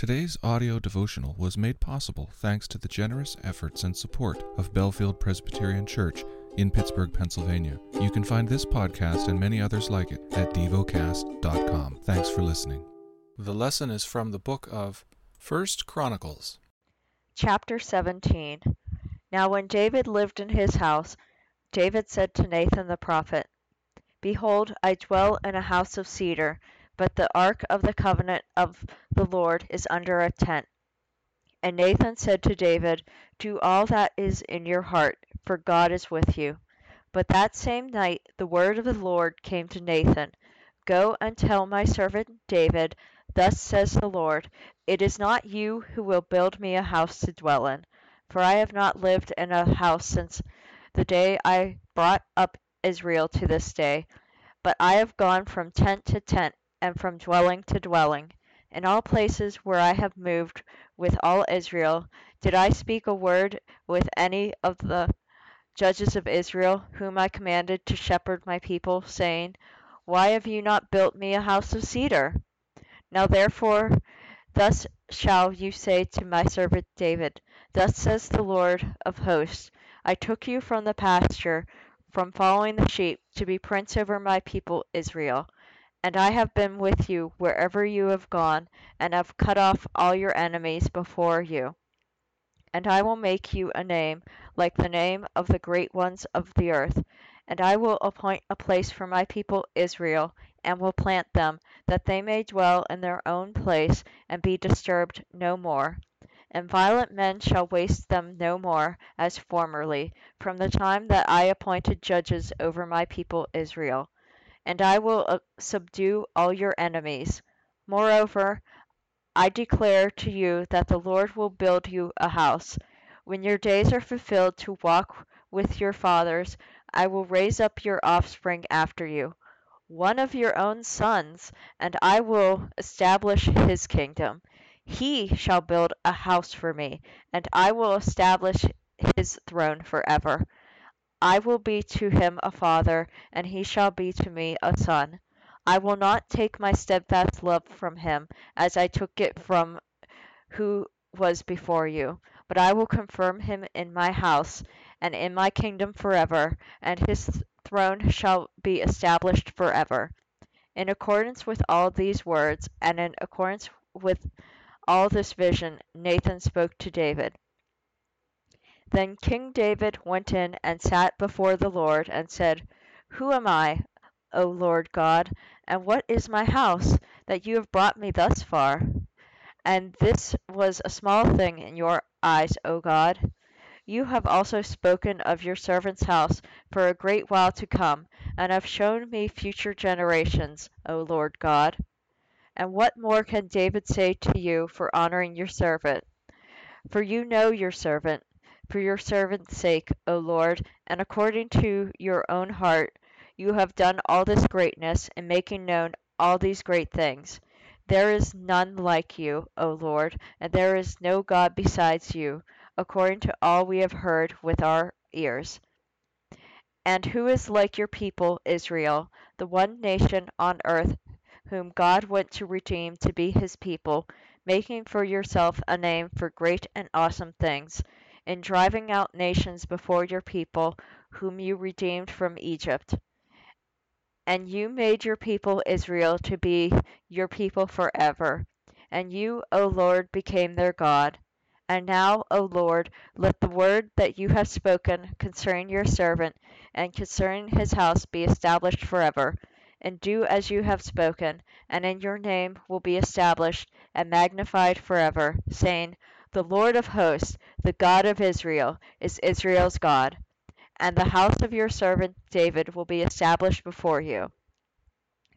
Today's audio devotional was made possible thanks to the generous efforts and support of Bellefield Presbyterian Church in Pittsburgh, Pennsylvania. You can find this podcast and many others like it at devocast.com. Thanks for listening. The lesson is from the book of First Chronicles. Chapter 17 Now when David lived in his house, David said to Nathan the prophet, Behold, I dwell in a house of cedar but the ark of the covenant of the Lord is under a tent. And Nathan said to David, Do all that is in your heart, for God is with you. But that same night the word of the Lord came to Nathan Go and tell my servant David, Thus says the Lord, It is not you who will build me a house to dwell in, for I have not lived in a house since the day I brought up Israel to this day, but I have gone from tent to tent and from dwelling to dwelling. In all places where I have moved with all Israel, did I speak a word with any of the judges of Israel, whom I commanded to shepherd my people, saying, Why have you not built me a house of cedar? Now therefore, thus shall you say to my servant David, Thus says the Lord of hosts, I took you from the pasture, from following the sheep, to be prince over my people Israel. And I have been with you wherever you have gone, and have cut off all your enemies before you. And I will make you a name like the name of the great ones of the earth. And I will appoint a place for my people Israel, and will plant them, that they may dwell in their own place, and be disturbed no more. And violent men shall waste them no more, as formerly, from the time that I appointed judges over my people Israel and I will uh, subdue all your enemies. Moreover, I declare to you that the Lord will build you a house. When your days are fulfilled to walk with your fathers, I will raise up your offspring after you, one of your own sons, and I will establish his kingdom. He shall build a house for me, and I will establish his throne forever. I will be to him a father, and he shall be to me a son. I will not take my steadfast love from him, as I took it from who was before you, but I will confirm him in my house and in my kingdom forever, and his throne shall be established forever. In accordance with all these words, and in accordance with all this vision, Nathan spoke to David. Then King David went in and sat before the Lord, and said, Who am I, O Lord God, and what is my house, that you have brought me thus far? And this was a small thing in your eyes, O God. You have also spoken of your servant's house for a great while to come, and have shown me future generations, O Lord God. And what more can David say to you for honoring your servant? For you know your servant for your servant's sake, O Lord, and according to your own heart, you have done all this greatness in making known all these great things. There is none like you, O Lord, and there is no God besides you, according to all we have heard with our ears. And who is like your people, Israel, the one nation on earth whom God went to redeem to be his people, making for yourself a name for great and awesome things? In driving out nations before your people, whom you redeemed from Egypt. And you made your people Israel to be your people forever. And you, O Lord, became their God. And now, O Lord, let the word that you have spoken concerning your servant and concerning his house be established forever. And do as you have spoken, and in your name will be established and magnified forever, saying, the Lord of hosts, the God of Israel, is Israel's God, and the house of your servant David will be established before you.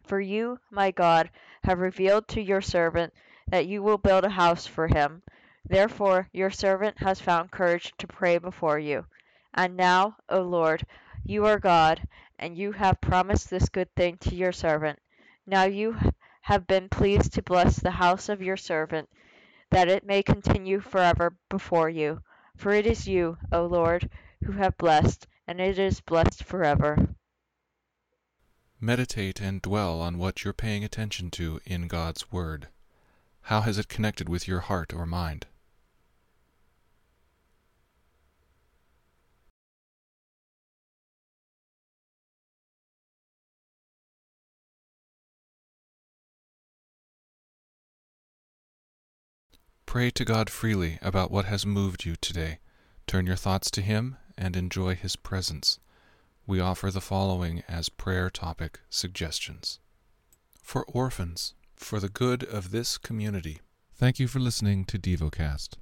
For you, my God, have revealed to your servant that you will build a house for him. Therefore, your servant has found courage to pray before you. And now, O Lord, you are God, and you have promised this good thing to your servant. Now you have been pleased to bless the house of your servant that it may continue forever before you. For it is you, O Lord, who have blessed, and it is blessed forever. Meditate and dwell on what you're paying attention to in God's Word. How has it connected with your heart or mind? Pray to God freely about what has moved you today. Turn your thoughts to Him and enjoy His presence. We offer the following as prayer topic suggestions For orphans, for the good of this community. Thank you for listening to DevoCast.